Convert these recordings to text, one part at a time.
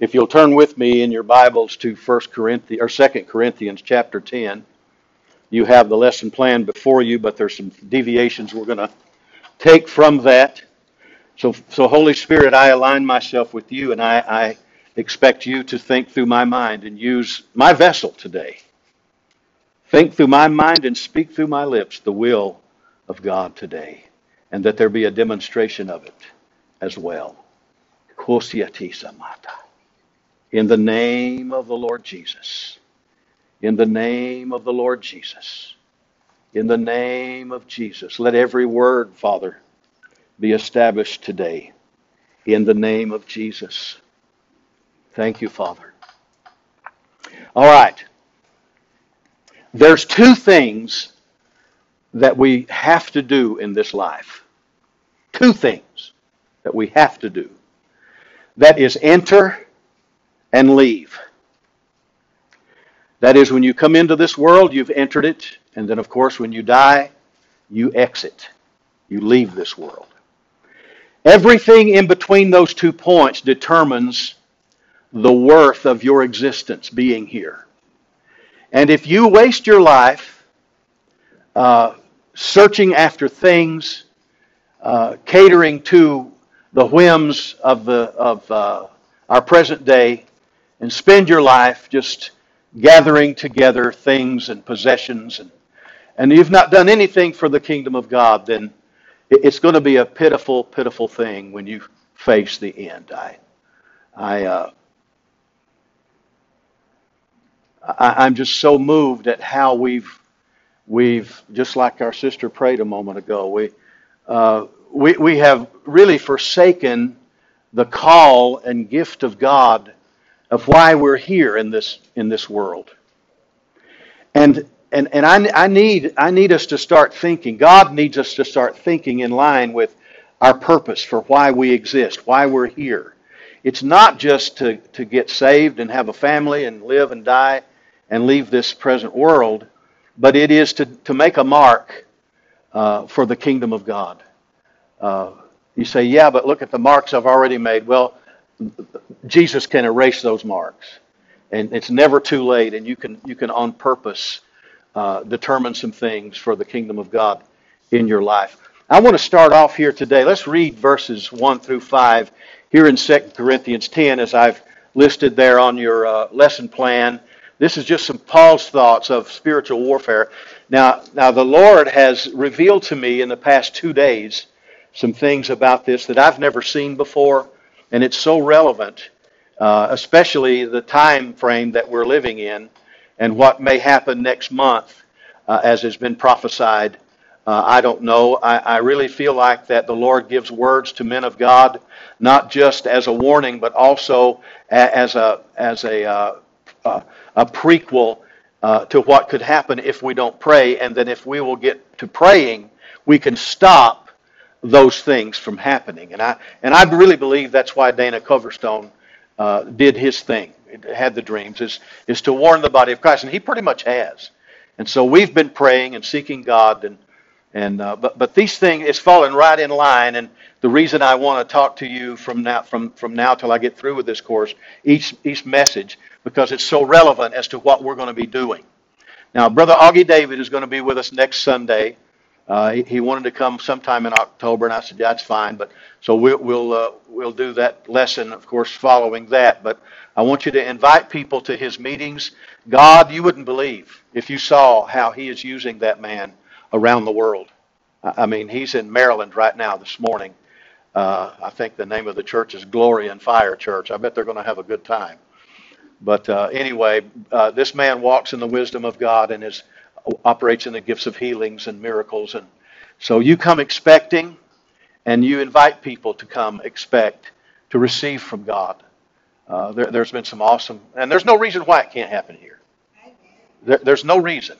If you'll turn with me in your Bibles to First Corinthians or Second Corinthians chapter 10, you have the lesson plan before you, but there's some deviations we're going to take from that. So, so Holy Spirit, I align myself with you, and I, I expect you to think through my mind and use my vessel today. Think through my mind and speak through my lips the will of God today, and that there be a demonstration of it as well. In the name of the Lord Jesus. In the name of the Lord Jesus. In the name of Jesus. Let every word, Father, be established today. In the name of Jesus. Thank you, Father. All right. There's two things that we have to do in this life. Two things that we have to do. That is enter and leave. That is, when you come into this world, you've entered it, and then, of course, when you die, you exit. You leave this world. Everything in between those two points determines the worth of your existence being here. And if you waste your life uh, searching after things, uh, catering to the whims of the of uh, our present day, and spend your life just gathering together things and possessions and and you've not done anything for the kingdom of God, then it's going to be a pitiful, pitiful thing when you face the end. I, I, uh, I am just so moved at how we've, we've just like our sister prayed a moment ago. We, uh, we, we have really forsaken the call and gift of God of why we're here in this in this world. And and, and I, I need I need us to start thinking. God needs us to start thinking in line with our purpose for why we exist, why we're here. It's not just to, to get saved and have a family and live and die and leave this present world, but it is to, to make a mark uh, for the kingdom of God. Uh, you say, yeah, but look at the marks I've already made. Well, Jesus can erase those marks, and it's never too late. And you can you can on purpose uh, determine some things for the kingdom of God in your life. I want to start off here today. Let's read verses one through five here in 2 Corinthians 10, as I've listed there on your uh, lesson plan. This is just some Paul's thoughts of spiritual warfare. Now, now the Lord has revealed to me in the past two days some things about this that I've never seen before and it's so relevant, uh, especially the time frame that we're living in and what may happen next month, uh, as has been prophesied. Uh, I don't know. I, I, really feel like that the Lord gives words to men of God, not just as a warning, but also as a as a uh, uh, a prequel uh, to what could happen if we don't pray, and then if we will get to praying, we can stop those things from happening. And I and I really believe that's why Dana Coverstone uh, did his thing, had the dreams, is is to warn the body of Christ, and he pretty much has. And so we've been praying and seeking God, and and uh, but but these things it's fallen right in line. And the reason I want to talk to you from now from from now till I get through with this course, each each message, because it's so relevant as to what we're going to be doing. Now, Brother Augie David is going to be with us next Sunday. Uh, he, he, wanted to come sometime in October, and I said, "That's fine." But so we'll we'll uh, we'll do that lesson, of course, following that. But I want you to invite people to his meetings. God, you wouldn't believe if you saw how he is using that man around the world. I mean, he's in Maryland right now this morning. Uh, I think the name of the church is Glory and Fire Church. I bet they're going to have a good time. But uh, anyway, uh, this man walks in the wisdom of God and is operates in the gifts of healings and miracles. And so you come expecting, and you invite people to come expect to receive from God. Uh, there, has been some awesome, and there's no reason why it can't happen here. There, there's no reason.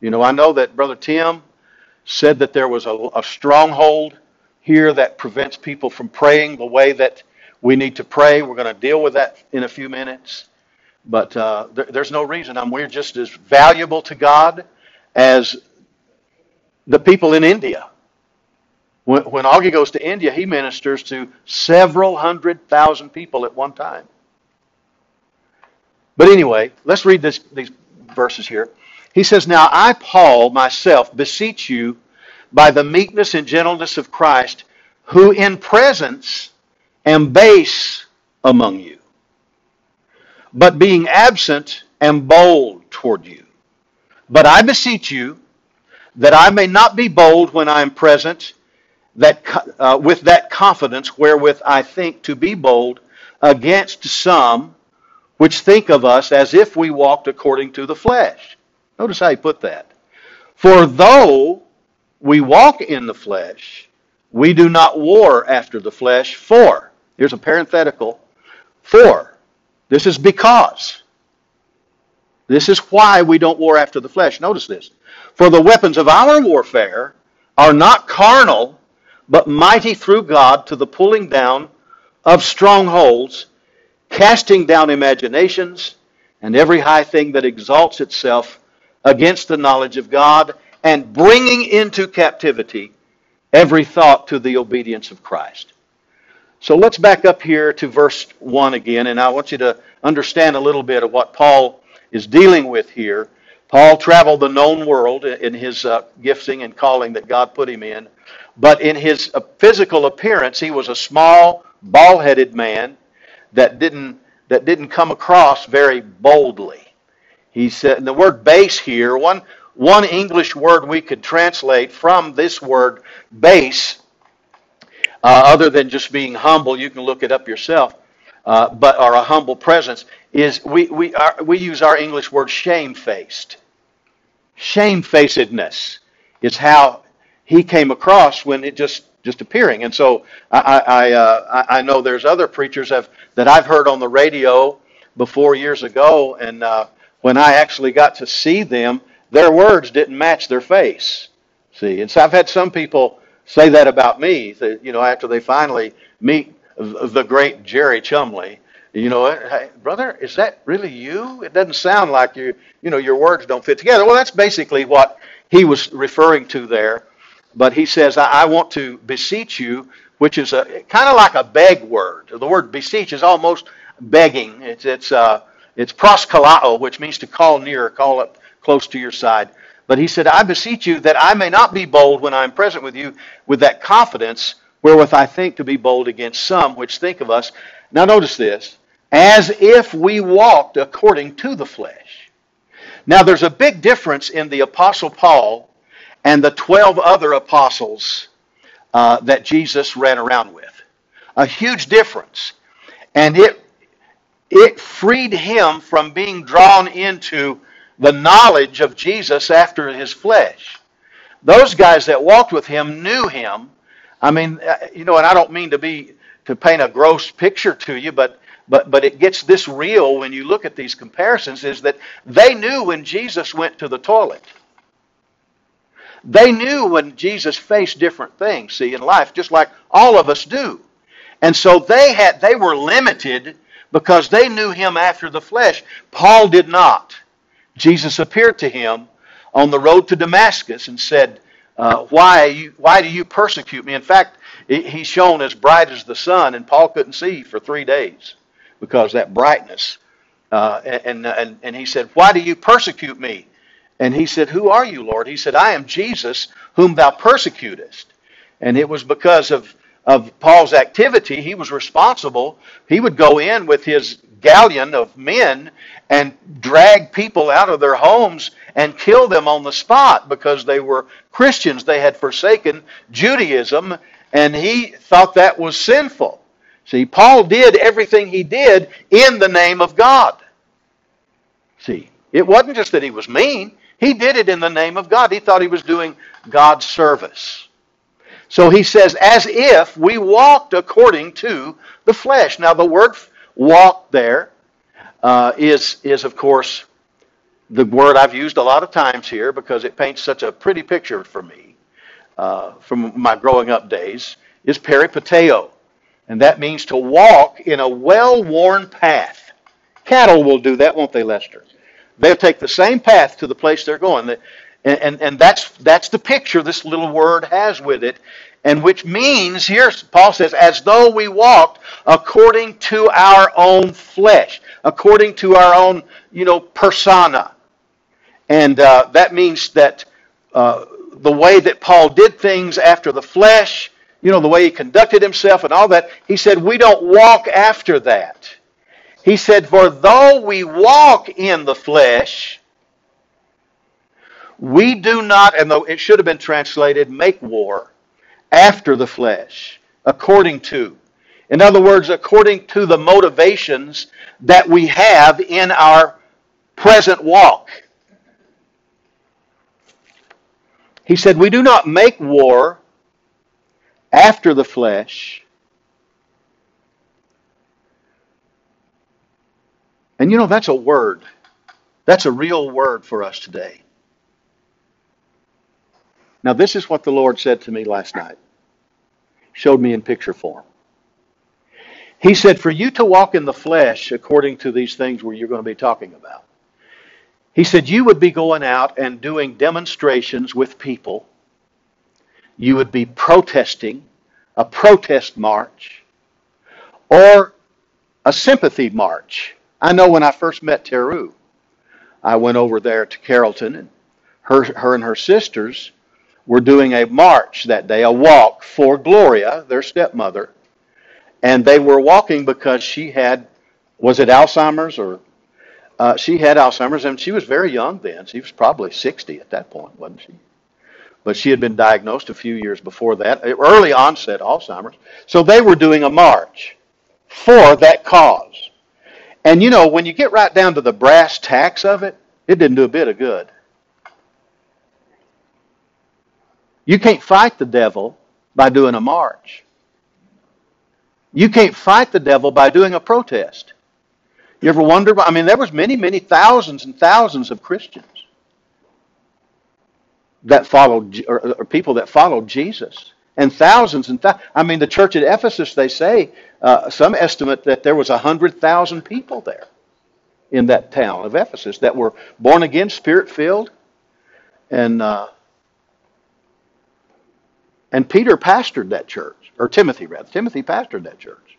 You know, I know that Brother Tim said that there was a, a stronghold here that prevents people from praying the way that we need to pray. We're going to deal with that in a few minutes. But uh, there, there's no reason. I'm, we're just as valuable to God as the people in India. When, when Augie goes to India, he ministers to several hundred thousand people at one time. But anyway, let's read this, these verses here. He says, Now I, Paul, myself, beseech you by the meekness and gentleness of Christ, who in presence am base among you, but being absent am bold toward you. But I beseech you that I may not be bold when I am present, that uh, with that confidence wherewith I think to be bold against some which think of us as if we walked according to the flesh. Notice how he put that. For though we walk in the flesh, we do not war after the flesh. For, here's a parenthetical, for, this is because. This is why we don't war after the flesh. Notice this. For the weapons of our warfare are not carnal, but mighty through God to the pulling down of strongholds, casting down imaginations and every high thing that exalts itself against the knowledge of God, and bringing into captivity every thought to the obedience of Christ. So let's back up here to verse 1 again, and I want you to understand a little bit of what Paul is dealing with here. Paul traveled the known world in his uh, gifting and calling that God put him in. But in his uh, physical appearance, he was a small, bald headed man that didn't, that didn't come across very boldly. He said, and the word base here, one, one English word we could translate from this word base, uh, other than just being humble, you can look it up yourself, uh, but or a humble presence, is we, we, are, we use our English word shamefaced. Shamefacedness is how he came across when it just just appearing. And so I I, uh, I know there's other preachers have, that I've heard on the radio before years ago, and uh, when I actually got to see them, their words didn't match their face. See, and so I've had some people say that about me. That, you know, after they finally meet the great Jerry Chumley, you know, hey, brother, is that really you? It doesn't sound like you. You know, your words don't fit together. Well, that's basically what he was referring to there. But he says, I, I want to beseech you, which is a kind of like a beg word. The word beseech is almost begging. It's it's uh, it's proskalao, which means to call near, call up close to your side. But he said, I beseech you that I may not be bold when I am present with you with that confidence wherewith I think to be bold against some which think of us. Now notice this, as if we walked according to the flesh. Now there's a big difference in the Apostle Paul and the 12 other apostles uh, that Jesus ran around with. A huge difference. And it it freed him from being drawn into the knowledge of Jesus after his flesh. Those guys that walked with him knew him. I mean, uh, you know, and I don't mean to be to paint a gross picture to you, but but but it gets this real when you look at these comparisons is that they knew when Jesus went to the toilet. They knew when Jesus faced different things, see, in life, just like all of us do. And so they had they were limited because they knew him after the flesh. Paul did not. Jesus appeared to him on the road to Damascus and said, uh, why, you, why do you persecute me? In fact, he shone as bright as the sun, and Paul couldn't see for three days because that brightness. Uh, and, and, and he said, Why do you persecute me? And he said, Who are you, Lord? He said, I am Jesus, whom thou persecutest. And it was because of of Paul's activity, he was responsible. He would go in with his galleon of men and drag people out of their homes and kill them on the spot because they were Christians. They had forsaken Judaism, and he thought that was sinful. See, Paul did everything he did in the name of God. See, it wasn't just that he was mean, he did it in the name of God. He thought he was doing God's service. So he says, as if we walked according to the flesh. Now, the word walk there uh, is is, of course, the word I've used a lot of times here because it paints such a pretty picture for me uh, from my growing up days, is peripateo. And that means to walk in a well worn path. Cattle will do that, won't they, Lester? They'll take the same path to the place they're going. And, and, and that's, that's the picture this little word has with it. And which means, here Paul says, as though we walked according to our own flesh. According to our own, you know, persona. And uh, that means that uh, the way that Paul did things after the flesh, you know, the way he conducted himself and all that, he said, we don't walk after that. He said, For though we walk in the flesh, we do not, and though it should have been translated, make war after the flesh, according to. In other words, according to the motivations that we have in our present walk. He said, We do not make war after the flesh. And you know, that's a word. That's a real word for us today. Now, this is what the Lord said to me last night. Showed me in picture form. He said, For you to walk in the flesh according to these things where you're going to be talking about, he said, you would be going out and doing demonstrations with people. You would be protesting, a protest march, or a sympathy march. I know when I first met Teru, I went over there to Carrollton, and her, her and her sisters were doing a march that day, a walk for Gloria, their stepmother. And they were walking because she had, was it Alzheimer's or uh, she had Alzheimer's, and she was very young then. She was probably 60 at that point, wasn't she? But she had been diagnosed a few years before that, early onset Alzheimer's. So they were doing a march for that cause. And you know, when you get right down to the brass tacks of it, it didn't do a bit of good. You can't fight the devil by doing a march. You can't fight the devil by doing a protest. You ever wonder? I mean, there was many, many thousands and thousands of Christians that followed, or, or people that followed Jesus, and thousands and thousands. I mean, the church at Ephesus, they say uh, some estimate that there was hundred thousand people there in that town of Ephesus that were born again, spirit filled, and uh, and Peter pastored that church, or Timothy rather. Timothy pastored that church.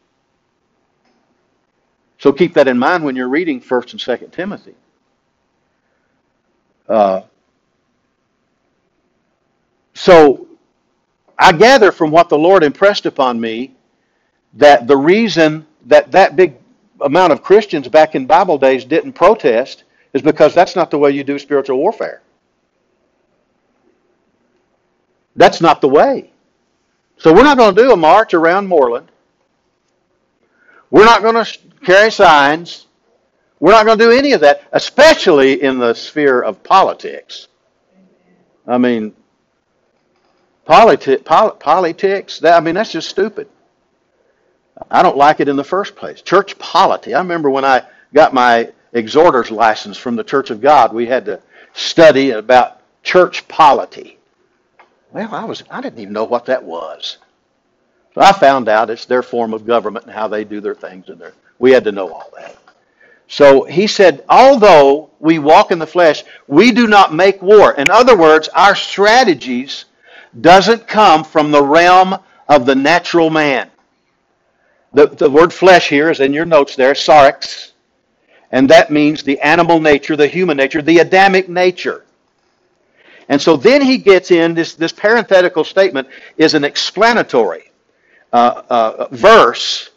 So keep that in mind when you're reading 1st and 2nd Timothy. Uh, so I gather from what the Lord impressed upon me that the reason that that big amount of Christians back in Bible days didn't protest is because that's not the way you do spiritual warfare. That's not the way. So we're not going to do a march around Moreland. We're not going to carry signs. We're not going to do any of that, especially in the sphere of politics. I mean, politi- pol- politics, that, I mean, that's just stupid. I don't like it in the first place. Church polity. I remember when I got my exhorter's license from the Church of God, we had to study about church polity. Well, I was I didn't even know what that was. So I found out it's their form of government and how they do their things, and their, we had to know all that. So he said, although we walk in the flesh, we do not make war. In other words, our strategies doesn't come from the realm of the natural man. The, the word flesh here is in your notes there, sarx, and that means the animal nature, the human nature, the Adamic nature. And so then he gets in this, this parenthetical statement is an explanatory uh, uh, verse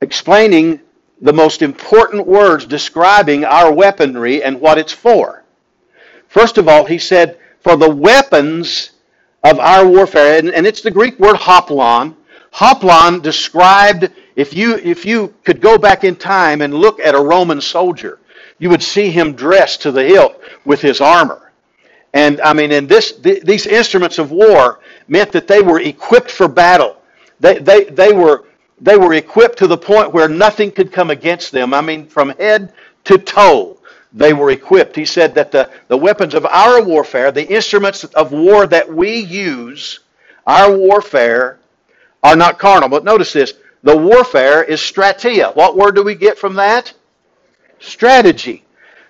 explaining the most important words describing our weaponry and what it's for. First of all, he said, for the weapons of our warfare, and, and it's the Greek word hoplon. Hoplon described, if you, if you could go back in time and look at a Roman soldier, you would see him dressed to the hilt with his armor. And I mean, and this, th- these instruments of war meant that they were equipped for battle. They, they, they, were, they were equipped to the point where nothing could come against them. I mean, from head to toe, they were equipped. He said that the, the weapons of our warfare, the instruments of war that we use, our warfare, are not carnal. But notice this the warfare is strategia. What word do we get from that? Strategy.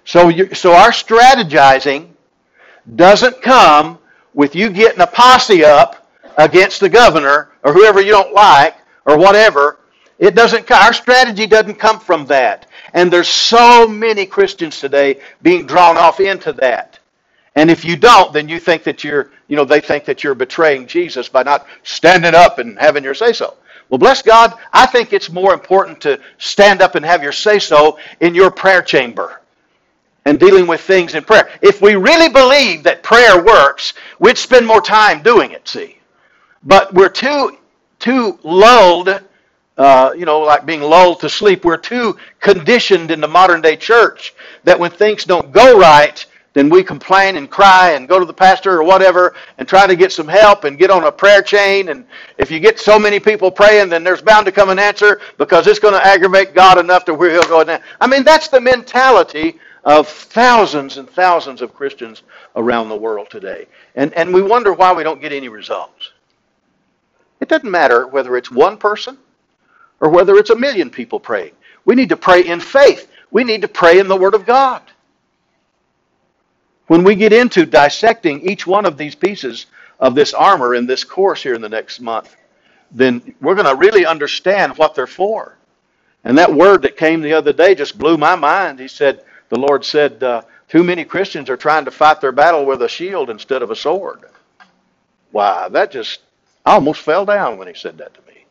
So, you, so our strategizing doesn't come with you getting a posse up against the governor or whoever you don't like or whatever. It doesn't. Our strategy doesn't come from that. And there's so many Christians today being drawn off into that. And if you don't, then you think that you're, you know, they think that you're betraying Jesus by not standing up and having your say so. Well, bless God, I think it's more important to stand up and have your say so in your prayer chamber and dealing with things in prayer. If we really believe that prayer works, we'd spend more time doing it, see. But we're too too lulled, uh, you know, like being lulled to sleep. We're too conditioned in the modern day church that when things don't go right, then we complain and cry and go to the pastor or whatever and try to get some help and get on a prayer chain. And if you get so many people praying, then there's bound to come an answer because it's going to aggravate God enough to where he'll go down. I mean, that's the mentality of thousands and thousands of Christians around the world today. And, and we wonder why we don't get any results. It doesn't matter whether it's one person or whether it's a million people praying. We need to pray in faith. We need to pray in the Word of God. When we get into dissecting each one of these pieces of this armor in this course here in the next month, then we're going to really understand what they're for. And that word that came the other day just blew my mind. He said, the Lord said, uh, too many Christians are trying to fight their battle with a shield instead of a sword. Why, that just, I almost fell down when he said that to me.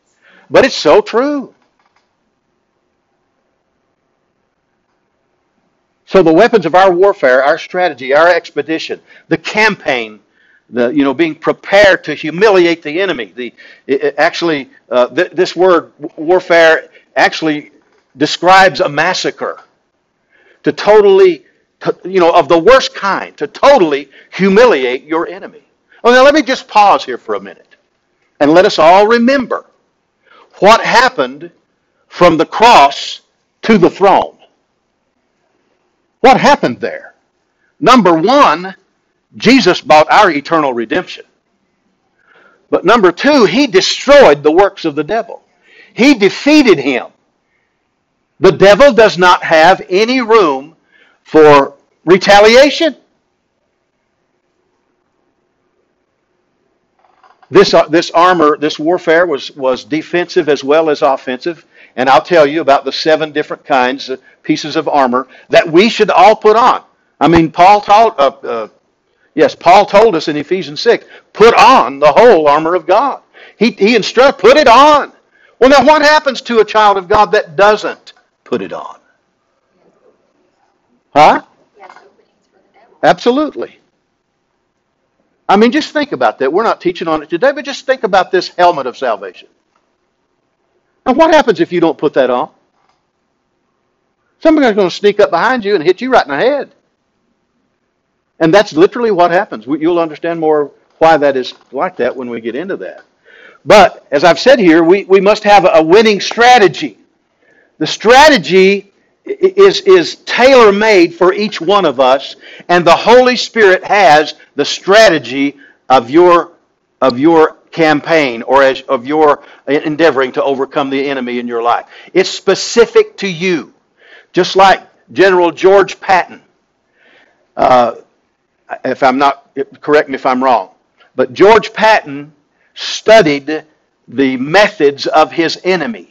But it's so true. So the weapons of our warfare, our strategy, our expedition, the campaign, the you know being prepared to humiliate the enemy. The it, actually uh, th- this word warfare actually describes a massacre to totally to, you know of the worst kind to totally humiliate your enemy. Well, now let me just pause here for a minute and let us all remember what happened from the cross to the throne. What happened there? Number one, Jesus bought our eternal redemption. But number two, he destroyed the works of the devil. He defeated him. The devil does not have any room for retaliation. This, uh, this armor, this warfare was, was defensive as well as offensive. And I'll tell you about the seven different kinds of pieces of armor that we should all put on. I mean, Paul taught, uh, uh, yes, Paul told us in Ephesians 6, put on the whole armor of God. He, he instructed, put it on. Well, now what happens to a child of God that doesn't put it on? Huh? Absolutely. I mean, just think about that. We're not teaching on it today, but just think about this helmet of salvation. And what happens if you don't put that on? Somebody's going to sneak up behind you and hit you right in the head. And that's literally what happens. You'll understand more why that is like that when we get into that. But as I've said here, we, we must have a winning strategy. The strategy is, is tailor made for each one of us, and the Holy Spirit has the strategy of your, of your campaign or as, of your endeavoring to overcome the enemy in your life. It's specific to you. Just like General George Patton. Uh, if I'm not, correct me if I'm wrong. But George Patton studied the methods of his enemy,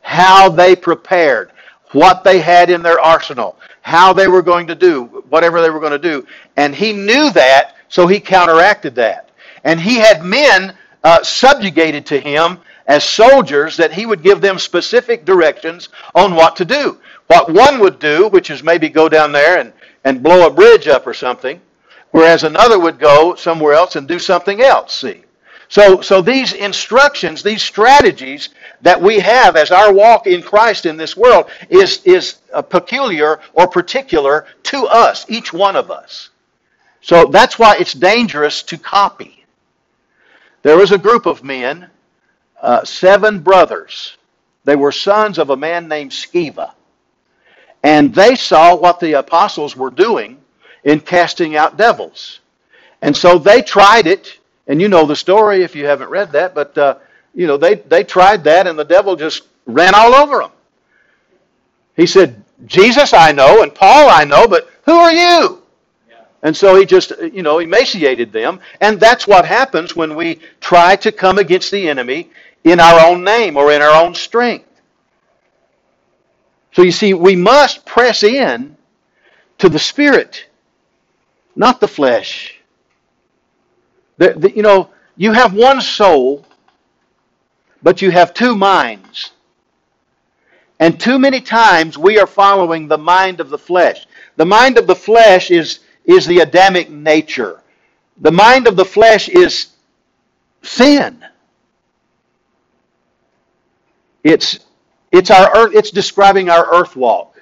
how they prepared, what they had in their arsenal, how they were going to do whatever they were going to do. And he knew that, so he counteracted that. And he had men uh, subjugated to him as soldiers that he would give them specific directions on what to do. What one would do, which is maybe go down there and, and blow a bridge up or something, whereas another would go somewhere else and do something else, see. So, so these instructions, these strategies that we have as our walk in Christ in this world is, is peculiar or particular to us, each one of us. So that's why it's dangerous to copy. There was a group of men, uh, seven brothers. They were sons of a man named Sceva. And they saw what the apostles were doing in casting out devils. And so they tried it. And you know the story if you haven't read that, but uh, you know they, they tried that and the devil just ran all over them. He said, Jesus I know and Paul I know, but who are you? And so he just, you know, emaciated them. And that's what happens when we try to come against the enemy in our own name or in our own strength. So you see, we must press in to the Spirit, not the flesh. The, the, you know, you have one soul, but you have two minds. And too many times we are following the mind of the flesh. The mind of the flesh is, is the Adamic nature. The mind of the flesh is sin. It's, it's, our earth, it's describing our earth walk.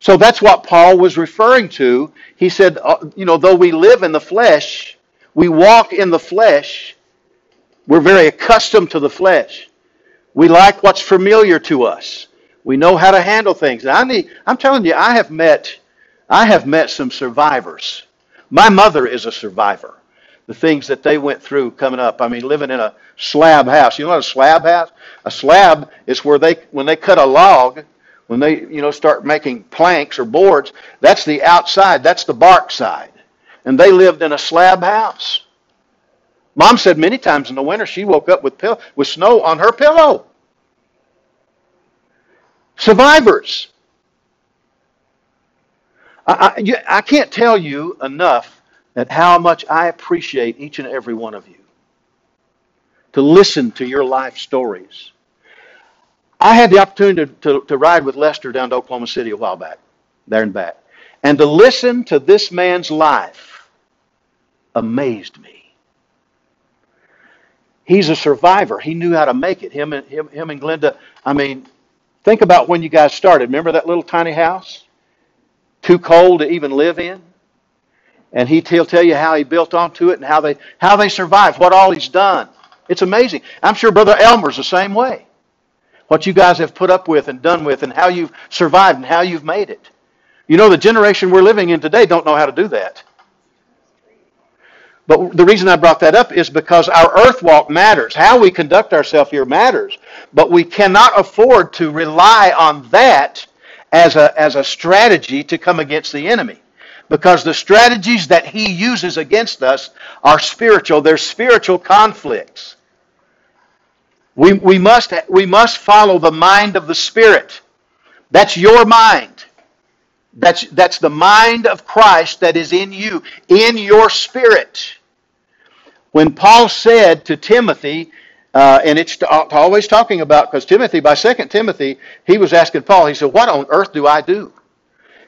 So that's what Paul was referring to. He said, uh, you know, though we live in the flesh, we walk in the flesh, we're very accustomed to the flesh. We like what's familiar to us. We know how to handle things. I need, I'm telling you, I have met, I have met some survivors. My mother is a survivor. The things that they went through coming up. I mean, living in a slab house. You know what a slab house? A slab is where they, when they cut a log, when they, you know, start making planks or boards, that's the outside. That's the bark side. And they lived in a slab house. Mom said many times in the winter she woke up with, pill- with snow on her pillow. Survivors. I, I, I can't tell you enough that how much I appreciate each and every one of you to listen to your life stories. I had the opportunity to, to, to, ride with Lester down to Oklahoma City a while back, there and back, and to listen to this man's life amazed me. He's a survivor. He knew how to make it. Him and him, him and Glenda. I mean, think about when you guys started. Remember that little tiny house? Too cold to even live in? And he, he'll tell you how he built onto it and how they how they survived, what all he's done. It's amazing. I'm sure Brother Elmer's the same way. What you guys have put up with and done with and how you've survived and how you've made it. You know, the generation we're living in today don't know how to do that. But the reason I brought that up is because our earth walk matters. How we conduct ourselves here matters. But we cannot afford to rely on that as a, as a strategy to come against the enemy. Because the strategies that he uses against us are spiritual. They're spiritual conflicts. We, we, must, we must follow the mind of the Spirit. That's your mind. That's, that's the mind of Christ that is in you, in your spirit. When Paul said to Timothy, uh, and it's always talking about, because Timothy, by 2 Timothy, he was asking Paul, he said, What on earth do I do?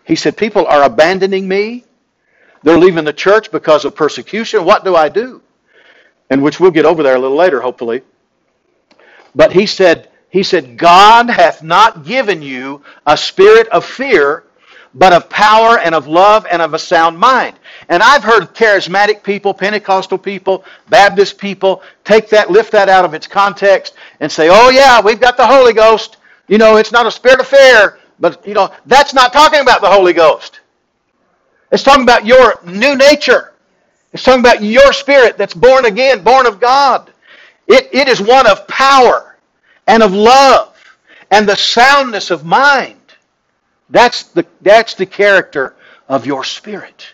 He said, People are abandoning me. They're leaving the church because of persecution. What do I do? And which we'll get over there a little later, hopefully. But he said, he said, God hath not given you a spirit of fear, but of power and of love and of a sound mind. And I've heard charismatic people, Pentecostal people, Baptist people take that, lift that out of its context and say, oh yeah, we've got the Holy Ghost. You know, it's not a spirit of fear, but you know, that's not talking about the Holy Ghost. It's talking about your new nature. It's talking about your spirit that's born again, born of God. It, it is one of power and of love and the soundness of mind. That's the, that's the character of your spirit.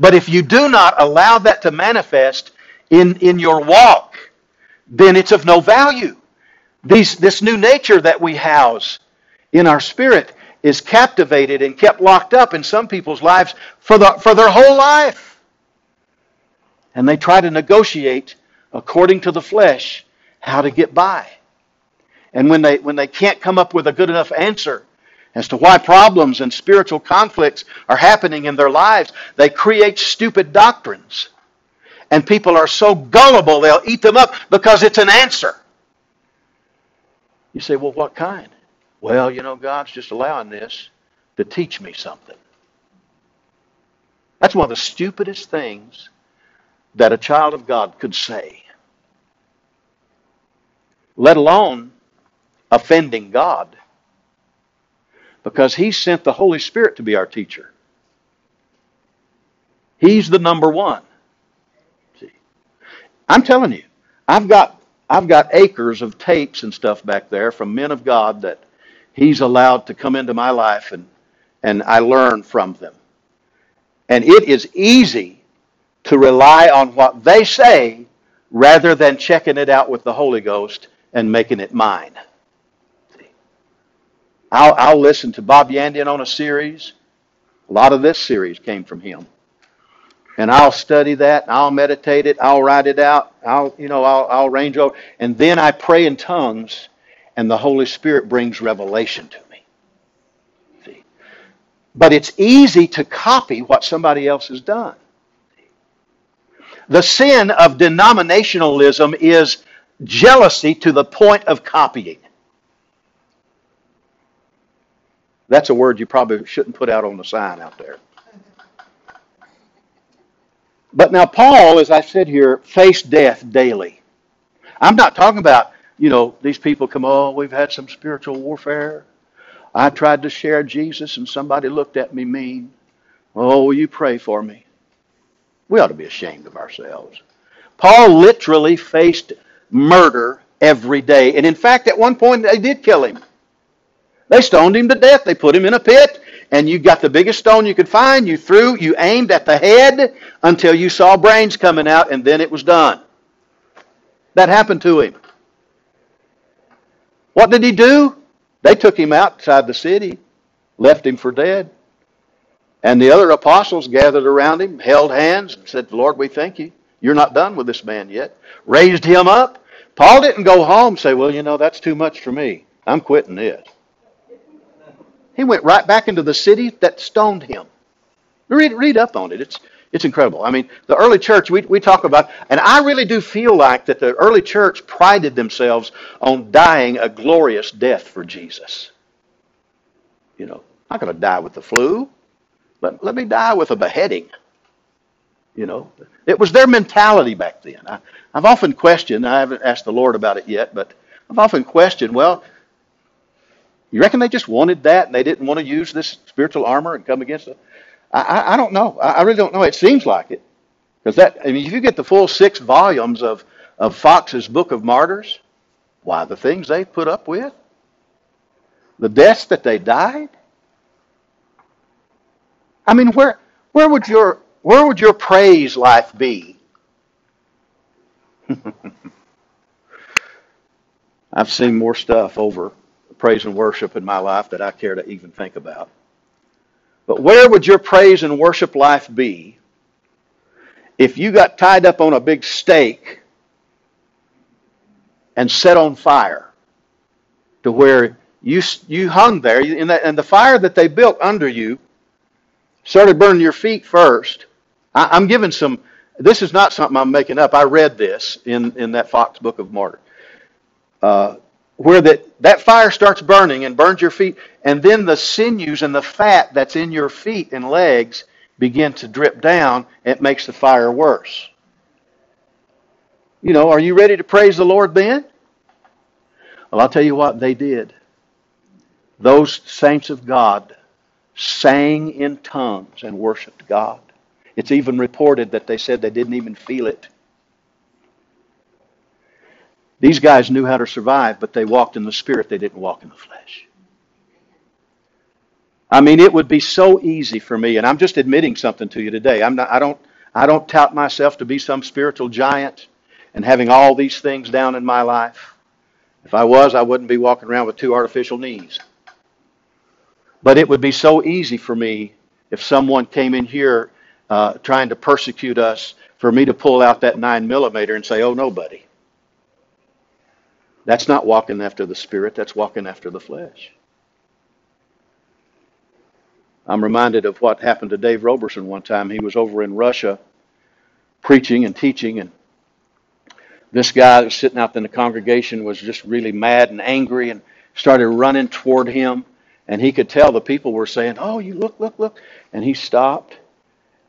But if you do not allow that to manifest in, in your walk, then it's of no value. These, this new nature that we house in our spirit is captivated and kept locked up in some people's lives for, the, for their whole life. And they try to negotiate according to the flesh how to get by. And when they, when they can't come up with a good enough answer, as to why problems and spiritual conflicts are happening in their lives. They create stupid doctrines. And people are so gullible, they'll eat them up because it's an answer. You say, well, what kind? Well, you know, God's just allowing this to teach me something. That's one of the stupidest things that a child of God could say, let alone offending God because He sent the Holy Spirit to be our teacher. He's the number one. See, I'm telling you, I've got I've got acres of tapes and stuff back there from men of God that He's allowed to come into my life and and I learn from them. And it is easy to rely on what they say rather than checking it out with the Holy Ghost and making it mine. I'll, I'll listen to Bob Yandian on a series. A lot of this series came from him. And I'll study that, I'll meditate it, I'll write it out, I'll, you know, I'll, I'll range over. And then I pray in tongues, and the Holy Spirit brings revelation to me. See? But it's easy to copy what somebody else has done. The sin of denominationalism is jealousy to the point of copying. That's a word you probably shouldn't put out on the sign out there. But now, Paul, as I said here, faced death daily. I'm not talking about, you know, these people come, oh, we've had some spiritual warfare. I tried to share Jesus and somebody looked at me mean. Oh, will you pray for me? We ought to be ashamed of ourselves. Paul literally faced murder every day. And in fact, at one point, they did kill him. They stoned him to death. They put him in a pit, and you got the biggest stone you could find. You threw, you aimed at the head until you saw brains coming out, and then it was done. That happened to him. What did he do? They took him outside the city, left him for dead. And the other apostles gathered around him, held hands, and said, Lord, we thank you. You're not done with this man yet. Raised him up. Paul didn't go home and say, Well, you know, that's too much for me. I'm quitting it. He went right back into the city that stoned him. Read, read up on it. It's, it's incredible. I mean, the early church, we, we talk about, and I really do feel like that the early church prided themselves on dying a glorious death for Jesus. You know, I'm not going to die with the flu. Let, let me die with a beheading. You know, it was their mentality back then. I, I've often questioned, I haven't asked the Lord about it yet, but I've often questioned, well, you reckon they just wanted that and they didn't want to use this spiritual armor and come against it? I, I, I don't know. I, I really don't know. It seems like it. Because that, I mean, if you get the full six volumes of, of Foxe's Book of Martyrs, why, the things they put up with, the deaths that they died. I mean, where, where, would, your, where would your praise life be? I've seen more stuff over praise and worship in my life that I care to even think about. But where would your praise and worship life be if you got tied up on a big stake and set on fire to where you, you hung there and the fire that they built under you started burning your feet first? I, am giving some, this is not something I'm making up. I read this in, in that Foxe Book of Martyr. Uh, where that, that fire starts burning and burns your feet, and then the sinews and the fat that's in your feet and legs begin to drip down, it makes the fire worse. You know, are you ready to praise the Lord then? Well, I'll tell you what, they did. Those saints of God sang in tongues and worshiped God. It's even reported that they said they didn't even feel it. These guys knew how to survive, but they walked in the spirit, they didn't walk in the flesh. I mean, it would be so easy for me, and I'm just admitting something to you today. I'm not, I don't, I don't tout myself to be some spiritual giant and having all these things down in my life. If I was, I wouldn't be walking around with two artificial knees. But it would be so easy for me if someone came in here uh, trying to persecute us for me to pull out that nine millimeter and say, "Oh, nobody." That's not walking after the Spirit, that's walking after the flesh. I'm reminded of what happened to Dave Roberson one time. He was over in Russia preaching and teaching, and this guy was sitting out in the congregation was just really mad and angry and started running toward him. And he could tell the people were saying, Oh, you look, look, look. And he stopped.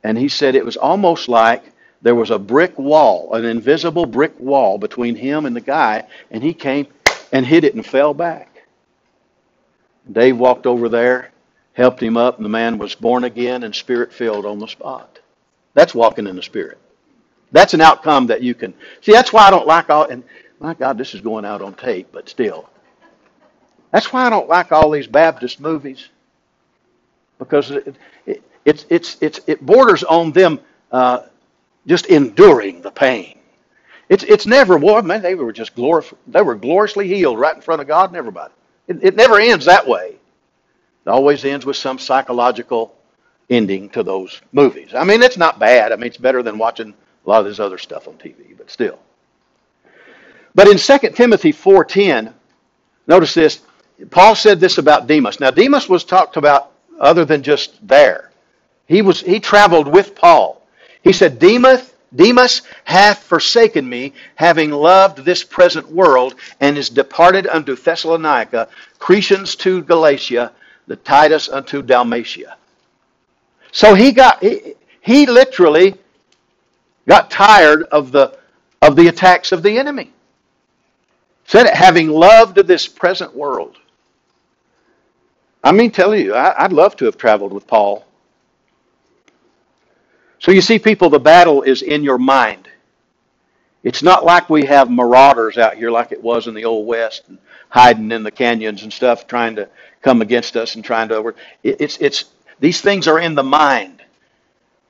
And he said it was almost like there was a brick wall, an invisible brick wall between him and the guy, and he came and hit it and fell back. Dave walked over there, helped him up, and the man was born again and spirit filled on the spot. That's walking in the spirit. That's an outcome that you can see. That's why I don't like all. And my God, this is going out on tape, but still, that's why I don't like all these Baptist movies because it, it, it's it's it's it borders on them uh, just enduring the pain. It's, it's never, boy, man, they were just glorif- they were gloriously healed right in front of God and everybody. It, it never ends that way. It always ends with some psychological ending to those movies. I mean, it's not bad. I mean, it's better than watching a lot of this other stuff on TV, but still. But in 2 Timothy 4:10, notice this, Paul said this about Demas. Now Demas was talked about other than just there. He was he traveled with Paul. He said, Demas, Demas hath forsaken me, having loved this present world, and is departed unto Thessalonica, Crescens to Galatia, the Titus unto Dalmatia. So he got he, he literally got tired of the of the attacks of the enemy. Said it, having loved this present world. I mean, tell you, I, I'd love to have traveled with Paul. So you see, people, the battle is in your mind. It's not like we have marauders out here like it was in the old west and hiding in the canyons and stuff, trying to come against us and trying to over. It's it's these things are in the mind.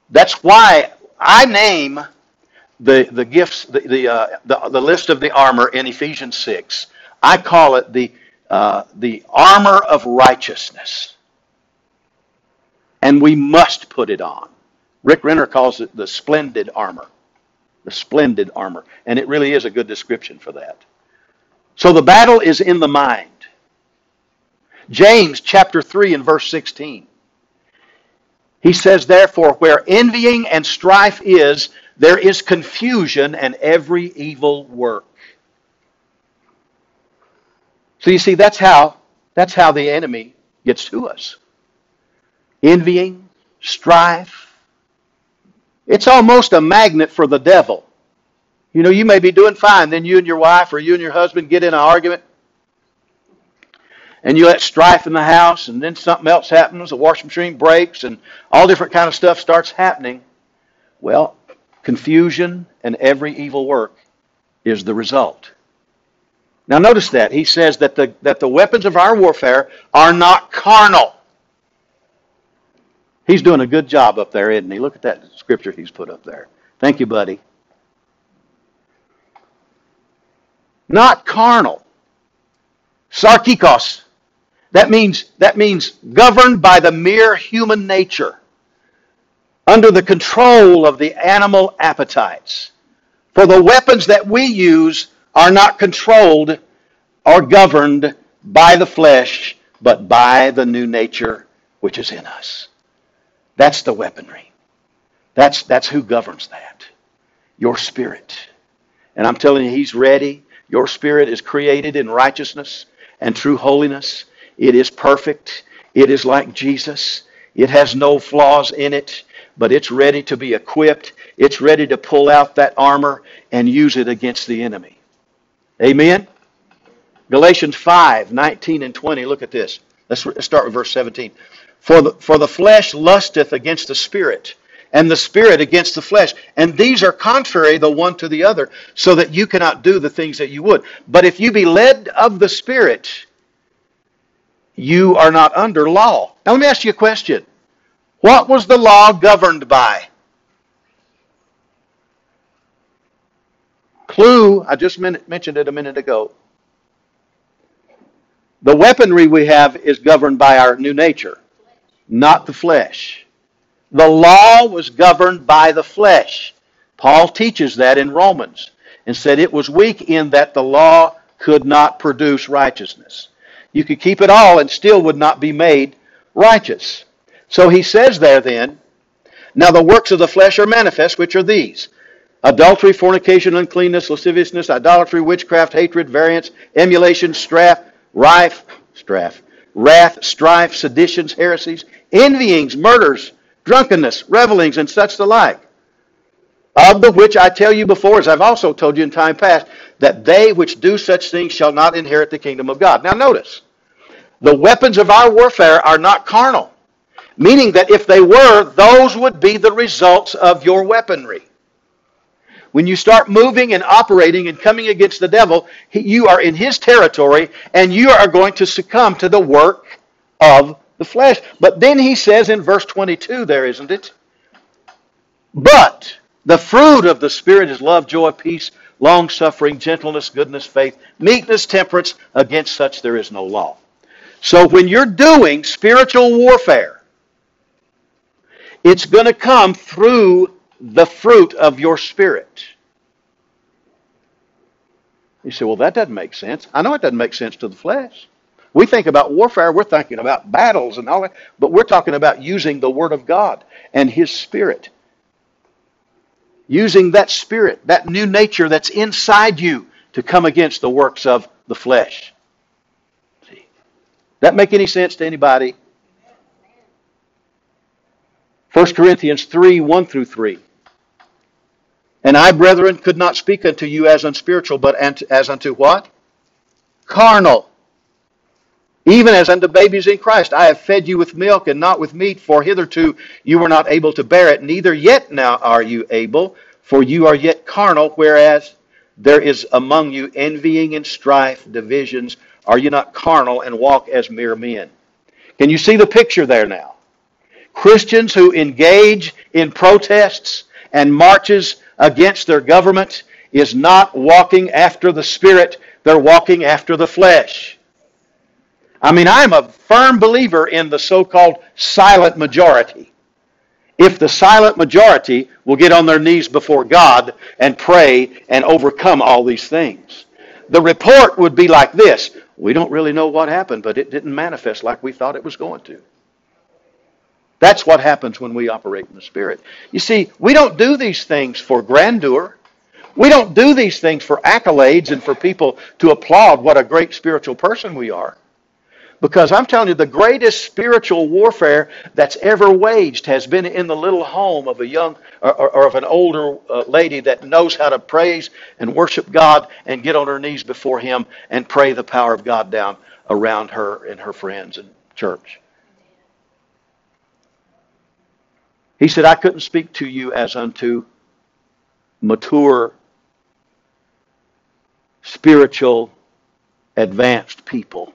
That's why I name the the gifts the the uh, the, the list of the armor in Ephesians six. I call it the uh, the armor of righteousness, and we must put it on. Rick Renner calls it the splendid armor, the splendid armor, and it really is a good description for that. So the battle is in the mind. James chapter 3 and verse 16. He says, Therefore, where envying and strife is, there is confusion and every evil work. So you see, that's how that's how the enemy gets to us. Envying, strife. It's almost a magnet for the devil. You know, you may be doing fine, then you and your wife or you and your husband get in an argument, and you let strife in the house, and then something else happens, the washing machine breaks, and all different kind of stuff starts happening. Well, confusion and every evil work is the result. Now notice that. He says that the, that the weapons of our warfare are not carnal. He's doing a good job up there, isn't he? Look at that scripture he's put up there. Thank you, buddy. Not carnal. Sarkikos. That means, that means governed by the mere human nature, under the control of the animal appetites. For the weapons that we use are not controlled or governed by the flesh, but by the new nature which is in us. That's the weaponry. That's, that's who governs that. Your spirit. And I'm telling you, He's ready. Your spirit is created in righteousness and true holiness. It is perfect. It is like Jesus. It has no flaws in it, but it's ready to be equipped. It's ready to pull out that armor and use it against the enemy. Amen? Galatians 5, 19 and 20. Look at this. Let's start with verse 17. For the, for the flesh lusteth against the spirit, and the spirit against the flesh. And these are contrary the one to the other, so that you cannot do the things that you would. But if you be led of the spirit, you are not under law. Now let me ask you a question. What was the law governed by? Clue, I just mentioned it a minute ago. The weaponry we have is governed by our new nature, not the flesh. The law was governed by the flesh. Paul teaches that in Romans and said it was weak in that the law could not produce righteousness. You could keep it all and still would not be made righteous. So he says there then, now the works of the flesh are manifest, which are these adultery, fornication, uncleanness, lasciviousness, idolatry, witchcraft, hatred, variance, emulation, strife, rife, strife, wrath, strife, seditions, heresies, envyings, murders, drunkenness, revelings, and such the like. Of the which I tell you before, as I've also told you in time past, that they which do such things shall not inherit the kingdom of God. Now notice, the weapons of our warfare are not carnal, meaning that if they were, those would be the results of your weaponry. When you start moving and operating and coming against the devil, you are in his territory and you are going to succumb to the work of the flesh. But then he says in verse 22 there, isn't it? But the fruit of the Spirit is love, joy, peace, long suffering, gentleness, goodness, faith, meekness, temperance. Against such there is no law. So when you're doing spiritual warfare, it's going to come through the fruit of your spirit. You say, well, that doesn't make sense. I know it doesn't make sense to the flesh. We think about warfare, we're thinking about battles and all that, but we're talking about using the Word of God and His Spirit. Using that Spirit, that new nature that's inside you to come against the works of the flesh. See? That make any sense to anybody? 1 Corinthians 3, 1 through 3. And I, brethren, could not speak unto you as unspiritual, but as unto what? Carnal. Even as unto babies in Christ. I have fed you with milk and not with meat, for hitherto you were not able to bear it, neither yet now are you able, for you are yet carnal, whereas there is among you envying and strife, divisions. Are you not carnal and walk as mere men? Can you see the picture there now? Christians who engage in protests and marches against their government is not walking after the Spirit, they're walking after the flesh. I mean, I'm a firm believer in the so called silent majority. If the silent majority will get on their knees before God and pray and overcome all these things, the report would be like this We don't really know what happened, but it didn't manifest like we thought it was going to. That's what happens when we operate in the Spirit. You see, we don't do these things for grandeur. We don't do these things for accolades and for people to applaud what a great spiritual person we are. Because I'm telling you, the greatest spiritual warfare that's ever waged has been in the little home of a young or, or of an older uh, lady that knows how to praise and worship God and get on her knees before Him and pray the power of God down around her and her friends and church. He said, I couldn't speak to you as unto mature, spiritual, advanced people.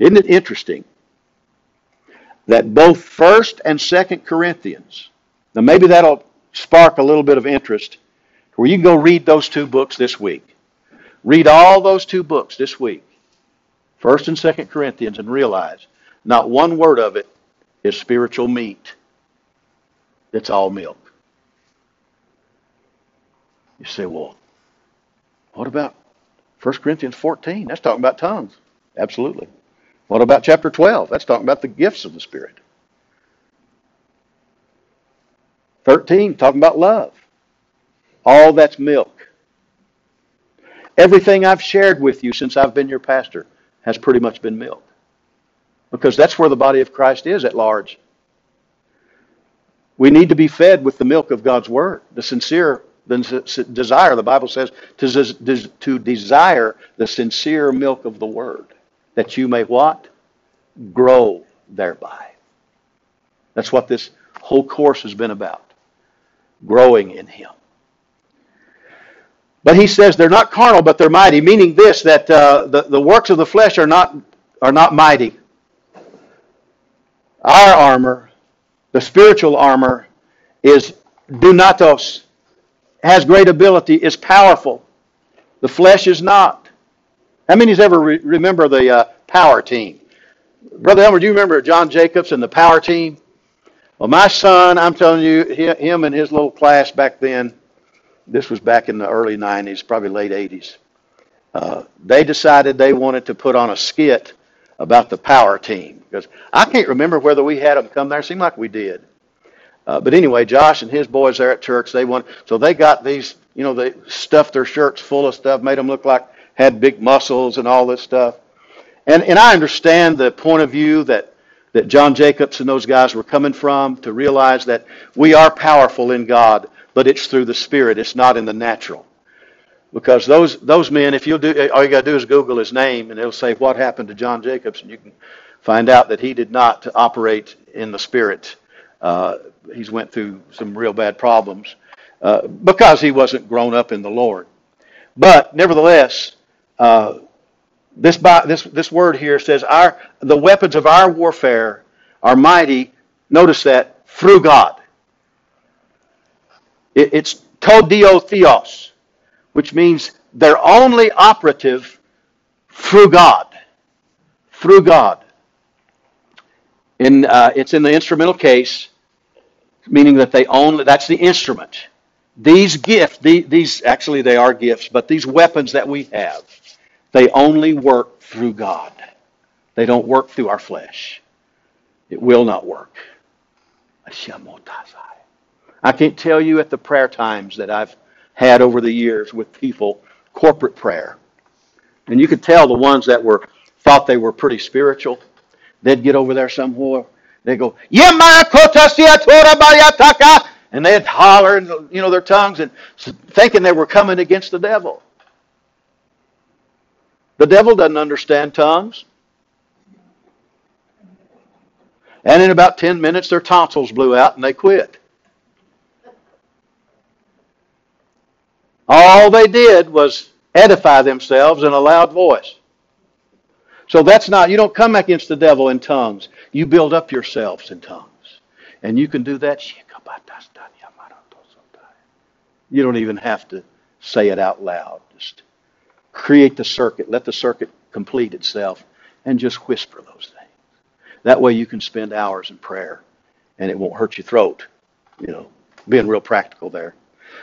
Isn't it interesting that both 1st and 2nd Corinthians, now maybe that'll spark a little bit of interest, where you can go read those two books this week. Read all those two books this week, 1st and 2nd Corinthians, and realize not one word of it is spiritual meat. It's all milk. You say, well, what about 1 Corinthians 14? That's talking about tongues. Absolutely. What about chapter 12? That's talking about the gifts of the Spirit. 13, talking about love. All that's milk. Everything I've shared with you since I've been your pastor has pretty much been milk because that's where the body of Christ is at large. We need to be fed with the milk of God's Word, the sincere the desire, the Bible says, to, to desire the sincere milk of the Word, that you may what? Grow thereby. That's what this whole course has been about. Growing in Him. But he says they're not carnal, but they're mighty, meaning this, that uh, the, the works of the flesh are not, are not mighty. Our armor, the spiritual armor, is dunatos, has great ability, is powerful. The flesh is not. How many's ever re- remember the uh, power team? Brother Elmer, do you remember John Jacobs and the power team? Well, my son, I'm telling you, him and his little class back then, this was back in the early 90s, probably late 80s, uh, they decided they wanted to put on a skit about the power team because I can't remember whether we had them come there. It seemed like we did. Uh, but anyway, Josh and his boys there at church, they want so they got these, you know, they stuffed their shirts full of stuff, made them look like had big muscles and all this stuff. And and I understand the point of view that that John Jacobs and those guys were coming from to realize that we are powerful in God, but it's through the Spirit. It's not in the natural. Because those those men, if you'll do, all you got to do is Google his name, and it'll say what happened to John Jacobs, and you can find out that he did not operate in the spirit. Uh, he's went through some real bad problems uh, because he wasn't grown up in the Lord. But nevertheless, uh, this this this word here says our the weapons of our warfare are mighty. Notice that through God. It, it's todio theos which means they're only operative through God. through God. In, uh, it's in the instrumental case, meaning that they only, that's the instrument. These gifts, these, actually they are gifts, but these weapons that we have, they only work through God. They don't work through our flesh. It will not work. I can't tell you at the prayer times that I've had over the years with people, corporate prayer. And you could tell the ones that were thought they were pretty spiritual, they'd get over there somewhere. They'd go, and they'd holler, in you know, their tongues and thinking they were coming against the devil. The devil doesn't understand tongues. And in about 10 minutes, their tonsils blew out and they quit. All they did was edify themselves in a loud voice. So that's not, you don't come against the devil in tongues. You build up yourselves in tongues. And you can do that. You don't even have to say it out loud. Just create the circuit. Let the circuit complete itself and just whisper those things. That way you can spend hours in prayer and it won't hurt your throat. You know, being real practical there.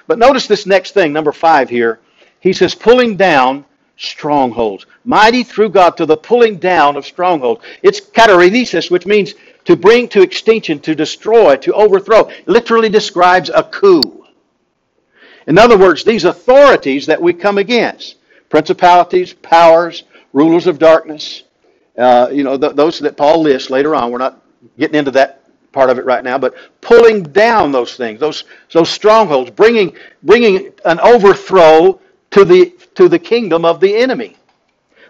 But notice this next thing, number five here. He says, pulling down strongholds. Mighty through God to the pulling down of strongholds. It's katarinesis, which means to bring to extinction, to destroy, to overthrow. It literally describes a coup. In other words, these authorities that we come against, principalities, powers, rulers of darkness, uh, you know, th- those that Paul lists later on, we're not getting into that part of it right now, but pulling down those things, those, those strongholds, bringing, bringing an overthrow to the, to the kingdom of the enemy.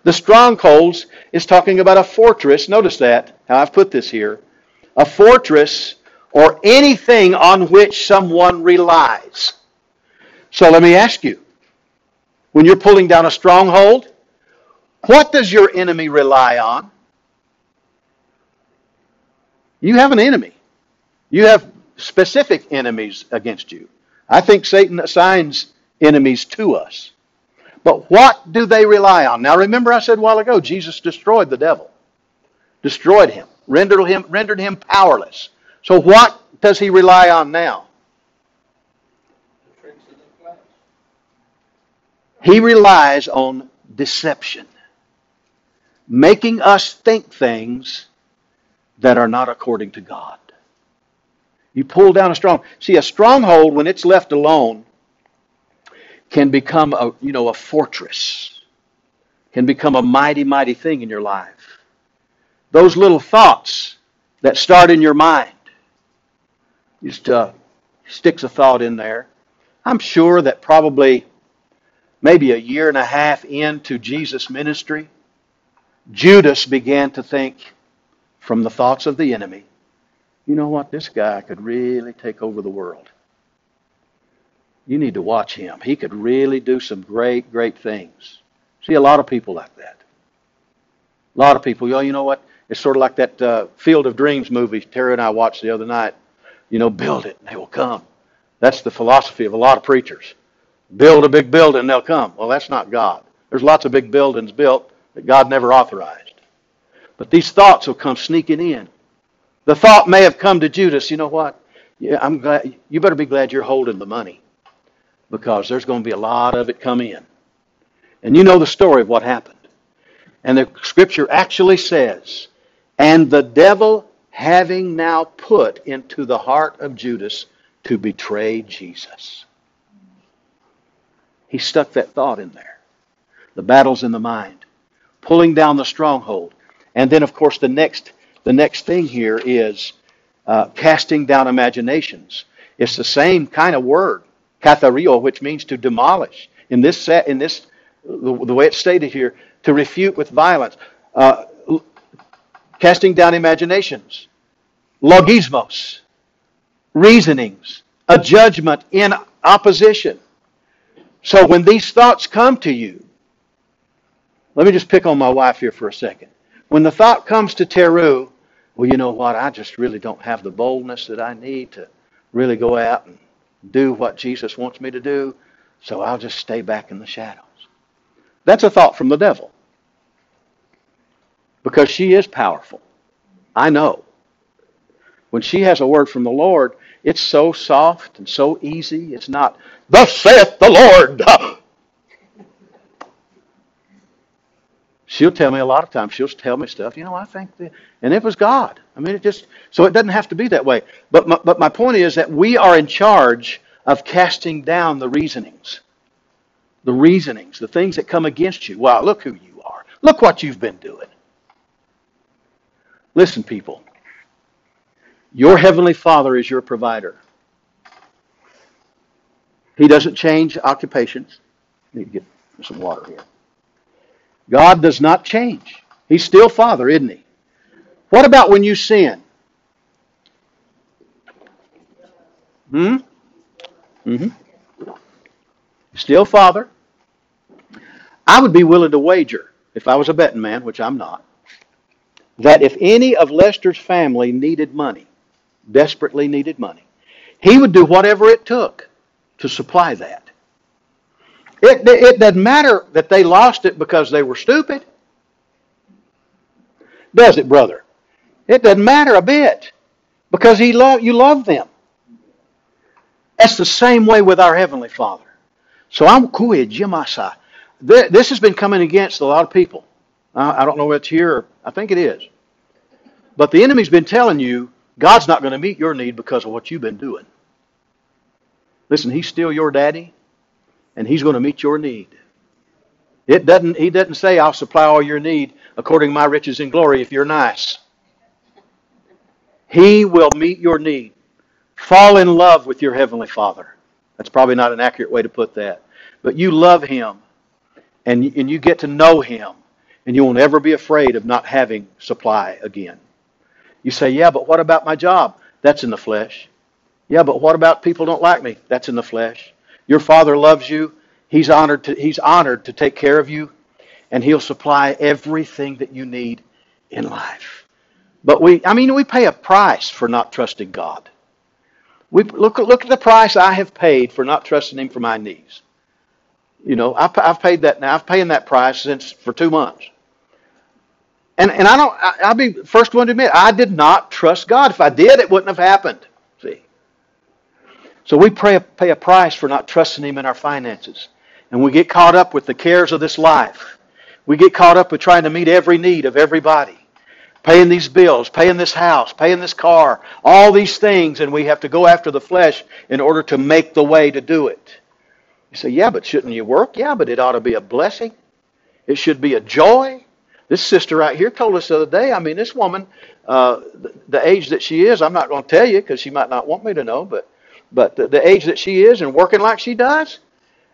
The strongholds is talking about a fortress. Notice that, how I've put this here. A fortress or anything on which someone relies. So let me ask you when you're pulling down a stronghold, what does your enemy rely on? You have an enemy. You have specific enemies against you. I think Satan assigns enemies to us. But what do they rely on? Now remember I said a while ago Jesus destroyed the devil. Destroyed him. Rendered him rendered him powerless. So what does he rely on now? He relies on deception. Making us think things that are not according to God. You pull down a strong. See, a stronghold, when it's left alone, can become a you know a fortress, can become a mighty, mighty thing in your life. Those little thoughts that start in your mind, just uh, sticks a thought in there. I'm sure that probably maybe a year and a half into Jesus' ministry, Judas began to think, from the thoughts of the enemy, you know what? This guy could really take over the world. You need to watch him. He could really do some great, great things. See, a lot of people like that. A lot of people, you know what? It's sort of like that uh, Field of Dreams movie Terry and I watched the other night. You know, build it, and they will come. That's the philosophy of a lot of preachers. Build a big building, and they'll come. Well, that's not God. There's lots of big buildings built that God never authorized. But these thoughts will come sneaking in. The thought may have come to Judas, you know what? Yeah, I'm glad you better be glad you're holding the money because there's going to be a lot of it come in. And you know the story of what happened. And the scripture actually says, and the devil having now put into the heart of Judas to betray Jesus. He stuck that thought in there. The battle's in the mind. Pulling down the stronghold. And then, of course, the next the next thing here is uh, casting down imaginations. It's the same kind of word, kathario, which means to demolish. In this set, in this the, the way it's stated here, to refute with violence, uh, casting down imaginations, logismos, reasonings, a judgment in opposition. So when these thoughts come to you, let me just pick on my wife here for a second. When the thought comes to Teru, well, you know what? I just really don't have the boldness that I need to really go out and do what Jesus wants me to do, so I'll just stay back in the shadows. That's a thought from the devil. because she is powerful. I know. When she has a word from the Lord, it's so soft and so easy. It's not, Thus saith the Lord. She'll tell me a lot of times, she'll tell me stuff, you know, I think that, and it was God. I mean, it just, so it doesn't have to be that way. But my, but my point is that we are in charge of casting down the reasonings. The reasonings, the things that come against you. Wow, look who you are. Look what you've been doing. Listen, people. Your Heavenly Father is your provider. He doesn't change occupations. Need to get some water here. God does not change. He's still Father, isn't He? What about when you sin? Hmm? Mm-hmm. Still Father. I would be willing to wager, if I was a betting man, which I'm not, that if any of Lester's family needed money, desperately needed money, he would do whatever it took to supply that. It, it doesn't matter that they lost it because they were stupid. Does it, brother? It doesn't matter a bit because he love, you love them. That's the same way with our Heavenly Father. So I'm kuya jimasa. This has been coming against a lot of people. I don't know if it's here. I think it is. But the enemy's been telling you God's not going to meet your need because of what you've been doing. Listen, he's still your daddy, and he's going to meet your need. It doesn't, he doesn't say, I'll supply all your need according to my riches and glory if you're nice. He will meet your need. Fall in love with your Heavenly Father. That's probably not an accurate way to put that. But you love Him, and, and you get to know Him, and you won't ever be afraid of not having supply again. You say, Yeah, but what about my job? That's in the flesh. Yeah, but what about people don't like me? That's in the flesh. Your father loves you. He's honored to, he's honored to take care of you, and he'll supply everything that you need in life. But we, I mean, we pay a price for not trusting God. We look, look at the price I have paid for not trusting Him for my needs. You know, I've, I've paid that now. I've paying that price since for two months. And, and I don't, I, I'll be first one to admit, I did not trust God. If I did, it wouldn't have happened. So we pay, a price for not trusting Him in our finances. And we get caught up with the cares of this life. We get caught up with trying to meet every need of everybody. Paying these bills, paying this house, paying this car, all these things, and we have to go after the flesh in order to make the way to do it. You say, yeah, but shouldn't you work? Yeah, but it ought to be a blessing. It should be a joy. This sister right here told us the other day, I mean, this woman, uh, the age that she is, I'm not going to tell you because she might not want me to know, but but the, the age that she is and working like she does,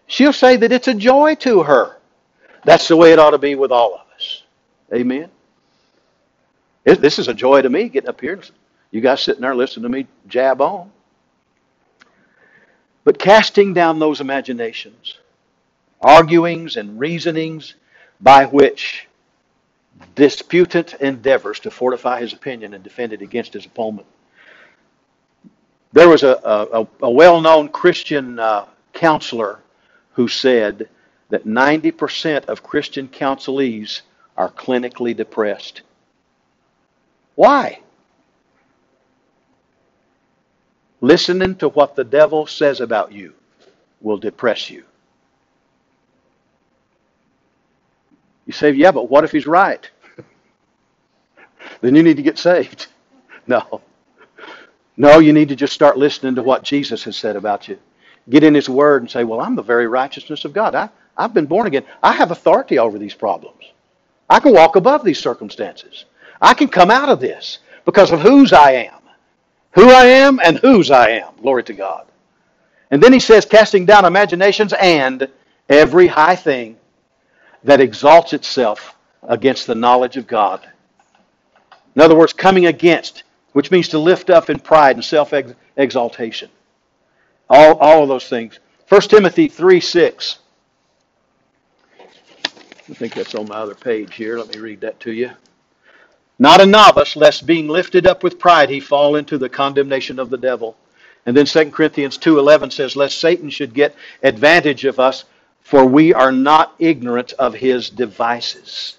she'll say that it's a joy to her. That's the way it ought to be with all of us. Amen. It, this is a joy to me getting up here. You guys sitting there listening to me jab on. But casting down those imaginations, arguings, and reasonings by which disputant endeavors to fortify his opinion and defend it against his opponent there was a, a, a well known Christian uh, counselor who said that 90% of Christian counselees are clinically depressed. Why? Listening to what the devil says about you will depress you. You say, yeah, but what if he's right? then you need to get saved. No. No, you need to just start listening to what Jesus has said about you. Get in His Word and say, Well, I'm the very righteousness of God. I, I've been born again. I have authority over these problems. I can walk above these circumstances. I can come out of this because of whose I am. Who I am and whose I am. Glory to God. And then he says, casting down imaginations and every high thing that exalts itself against the knowledge of God. In other words, coming against which means to lift up in pride and self exaltation. All, all of those things. 1 Timothy 3 6. I think that's on my other page here. Let me read that to you. Not a novice, lest being lifted up with pride he fall into the condemnation of the devil. And then 2 Corinthians 2:11 says lest Satan should get advantage of us for we are not ignorant of his devices.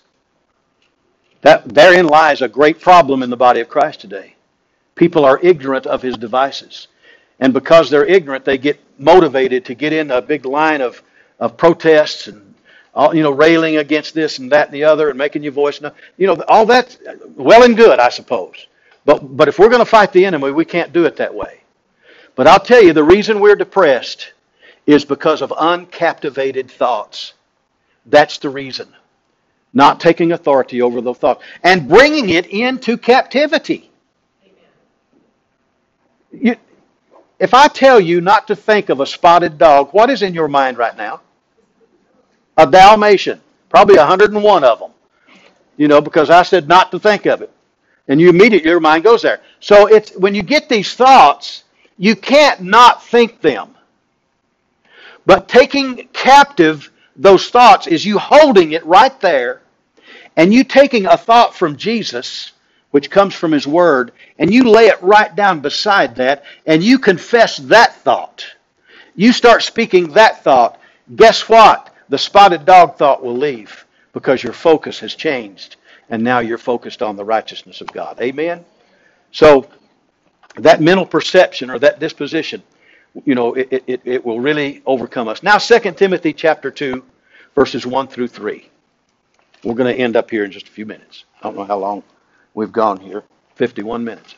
That therein lies a great problem in the body of Christ today. People are ignorant of his devices. And because they're ignorant, they get motivated to get in a big line of, of protests and all, you know, railing against this and that and the other and making your voice known. You know, all that well and good, I suppose. But but if we're going to fight the enemy, we can't do it that way. But I'll tell you, the reason we're depressed is because of uncaptivated thoughts. That's the reason. Not taking authority over the thoughts and bringing it into captivity. You, if I tell you not to think of a spotted dog, what is in your mind right now? A Dalmatian, probably 101 of them. You know, because I said not to think of it. And you immediately, your mind goes there. So it's when you get these thoughts, you can't not think them. But taking captive those thoughts is you holding it right there and you taking a thought from Jesus, which comes from His Word, and you lay it right down beside that and you confess that thought. You start speaking that thought. Guess what? The spotted dog thought will leave because your focus has changed and now you're focused on the righteousness of God. Amen? So, that mental perception or that disposition you know, it, it, it will really overcome us. Now, 2 Timothy chapter 2, verses 1 through 3. We're going to end up here in just a few minutes. I don't know how long we've gone here 51 minutes.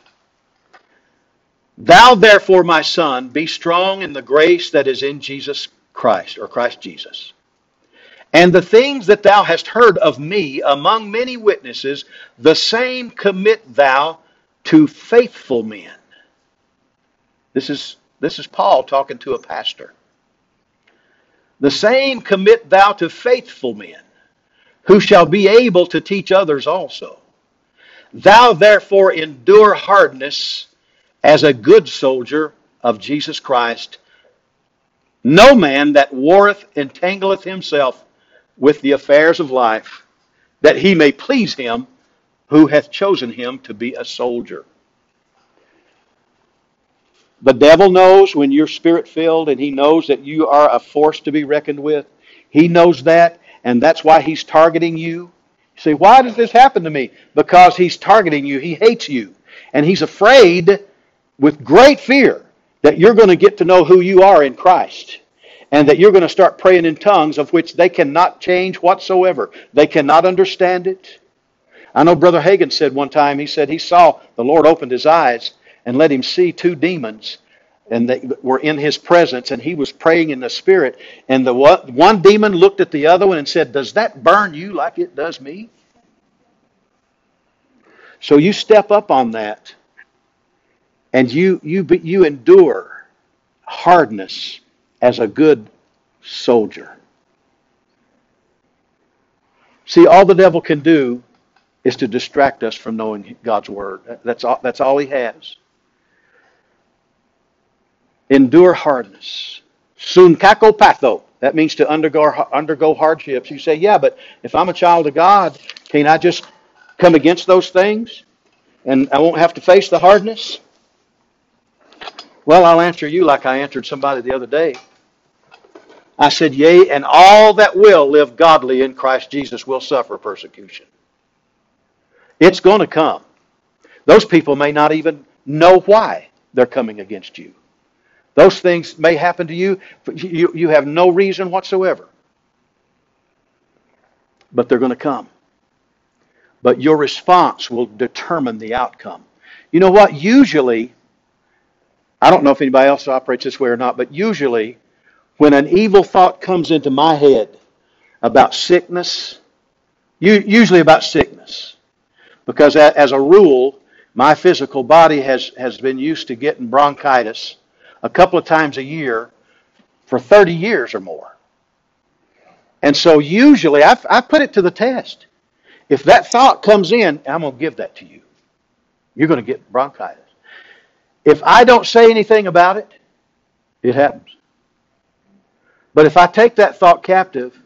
Thou, therefore, my son, be strong in the grace that is in Jesus Christ, or Christ Jesus. And the things that thou hast heard of me among many witnesses, the same commit thou to faithful men. This is this is Paul talking to a pastor. The same commit thou to faithful men, who shall be able to teach others also. Thou therefore endure hardness as a good soldier of Jesus Christ. No man that warreth entangleth himself with the affairs of life, that he may please him who hath chosen him to be a soldier. The devil knows when you're spirit filled and he knows that you are a force to be reckoned with. He knows that, and that's why he's targeting you. Say, Why does this happen to me? Because he's targeting you. He hates you. And he's afraid with great fear that you're going to get to know who you are in Christ and that you're going to start praying in tongues of which they cannot change whatsoever. They cannot understand it. I know Brother Hagin said one time, he said he saw the Lord opened his eyes and let him see two demons and they were in his presence and he was praying in the spirit and the one demon looked at the other one and said does that burn you like it does me? So you step up on that and you you you endure hardness as a good soldier. See all the devil can do is to distract us from knowing God's word. That's all, that's all he has endure hardness. Sunkakopatho. That means to undergo, undergo hardships. You say, yeah, but if I'm a child of God, can't I just come against those things and I won't have to face the hardness? Well, I'll answer you like I answered somebody the other day. I said, Yea, and all that will live godly in Christ Jesus will suffer persecution. It's going to come. Those people may not even know why they're coming against you. Those things may happen to you. You, you have no reason whatsoever. But they're going to come. But your response will determine the outcome. You know what? Usually, I don't know if anybody else operates this way or not, but usually, when an evil thought comes into my head about sickness, usually about sickness, because as a rule, my physical body has, has been used to getting bronchitis a couple of times a year for 30 years or more. And so usually I, I put it to the test. If that thought comes in, I'm going to give that to you. You're going to get bronchitis. If I don't say anything about it, it happens. But if I take that thought captive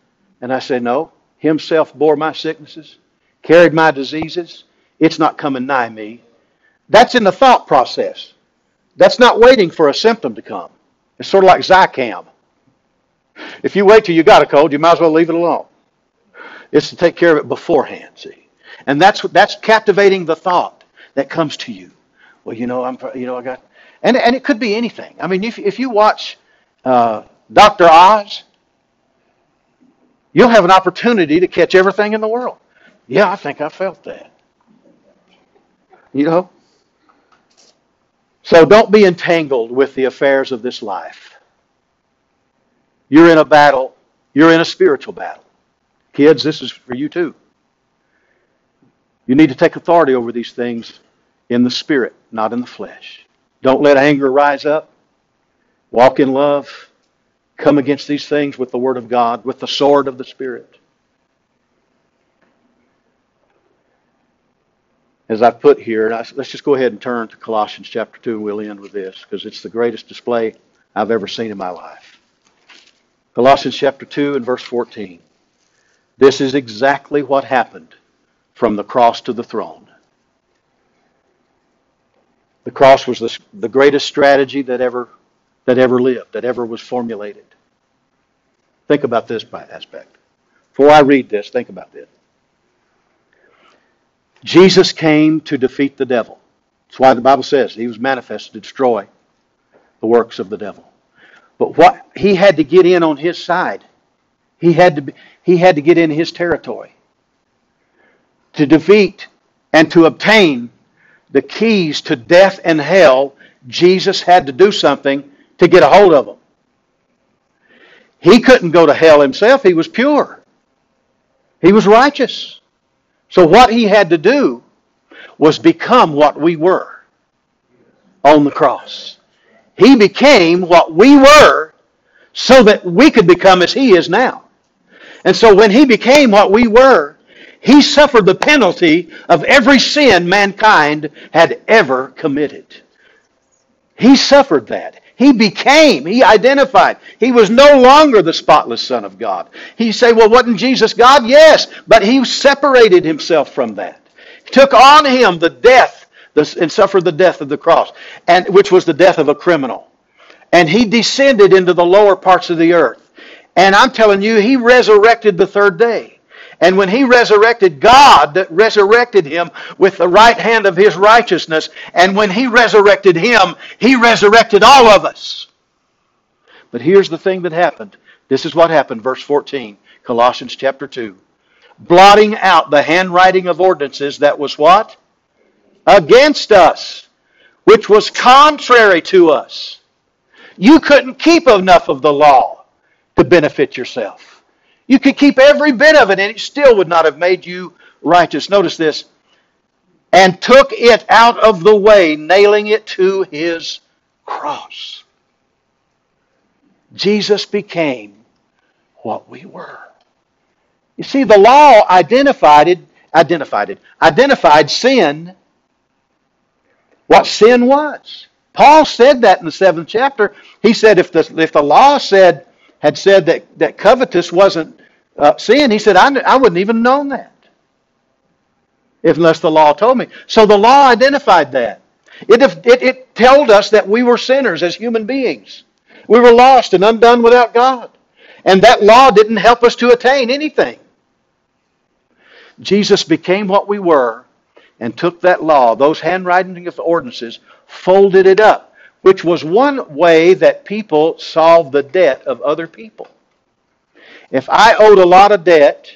and I say, no, himself bore my sicknesses, carried my diseases, it's not coming nigh me. That's in the thought process. That's not waiting for a symptom to come. It's sort of like Zicam. If you wait till you got a cold, you might as well leave it alone. It's to take care of it beforehand, see. And that's that's captivating the thought that comes to you. Well, you know, I'm you know I got, and and it could be anything. I mean, if if you watch uh, Doctor Oz, you'll have an opportunity to catch everything in the world. Yeah, I think I felt that. You know. So don't be entangled with the affairs of this life. You're in a battle. You're in a spiritual battle. Kids, this is for you too. You need to take authority over these things in the spirit, not in the flesh. Don't let anger rise up. Walk in love. Come against these things with the Word of God, with the sword of the Spirit. As I've put here, let's just go ahead and turn to Colossians chapter 2, and we'll end with this because it's the greatest display I've ever seen in my life. Colossians chapter 2 and verse 14. This is exactly what happened from the cross to the throne. The cross was the, the greatest strategy that ever, that ever lived, that ever was formulated. Think about this aspect. Before I read this, think about this. Jesus came to defeat the devil. That's why the Bible says he was manifested to destroy the works of the devil. But what he had to get in on his side. He had to be, he had to get in his territory to defeat and to obtain the keys to death and hell. Jesus had to do something to get a hold of them. He couldn't go to hell himself. He was pure. He was righteous. So what he had to do was become what we were on the cross. He became what we were so that we could become as he is now. And so when he became what we were, he suffered the penalty of every sin mankind had ever committed. He suffered that. He became, he identified. He was no longer the spotless Son of God. He say, well, wasn't Jesus God? Yes, but he separated himself from that. He took on him the death and suffered the death of the cross, and which was the death of a criminal. And he descended into the lower parts of the earth. And I'm telling you, he resurrected the third day. And when he resurrected, God that resurrected him with the right hand of his righteousness. And when he resurrected him, he resurrected all of us. But here's the thing that happened. This is what happened, verse 14, Colossians chapter 2. Blotting out the handwriting of ordinances that was what? Against us, which was contrary to us. You couldn't keep enough of the law to benefit yourself. You could keep every bit of it and it still would not have made you righteous. Notice this. And took it out of the way, nailing it to his cross. Jesus became what we were. You see, the law identified it, identified it, identified sin, what sin was. Paul said that in the seventh chapter. He said if the, if the law said had said that, that covetous wasn't uh, sin, he said, I, I wouldn't even known that unless the law told me. So the law identified that. It, it, it told us that we were sinners as human beings. We were lost and undone without God. And that law didn't help us to attain anything. Jesus became what we were and took that law, those handwriting of ordinances, folded it up which was one way that people solved the debt of other people. If I owed a lot of debt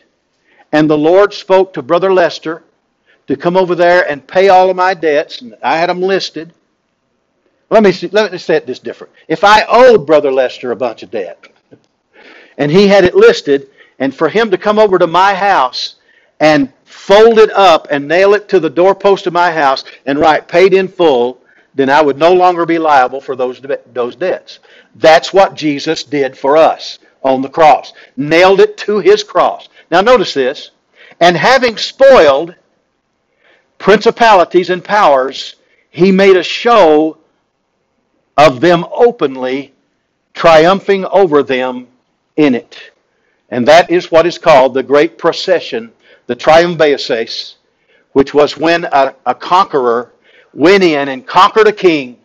and the Lord spoke to Brother Lester to come over there and pay all of my debts, and I had them listed. Let me, see, let me say it this different. If I owed Brother Lester a bunch of debt, and he had it listed, and for him to come over to my house and fold it up and nail it to the doorpost of my house and write paid in full, then I would no longer be liable for those, those debts. That's what Jesus did for us on the cross. Nailed it to his cross. Now notice this. And having spoiled principalities and powers, he made a show of them openly, triumphing over them in it. And that is what is called the great procession, the triumphaeses, which was when a, a conqueror went in and conquered a king,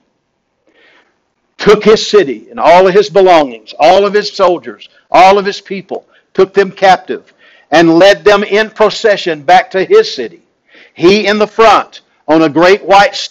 took his city and all of his belongings, all of his soldiers, all of his people, took them captive, and led them in procession back to his city. He in the front on a great white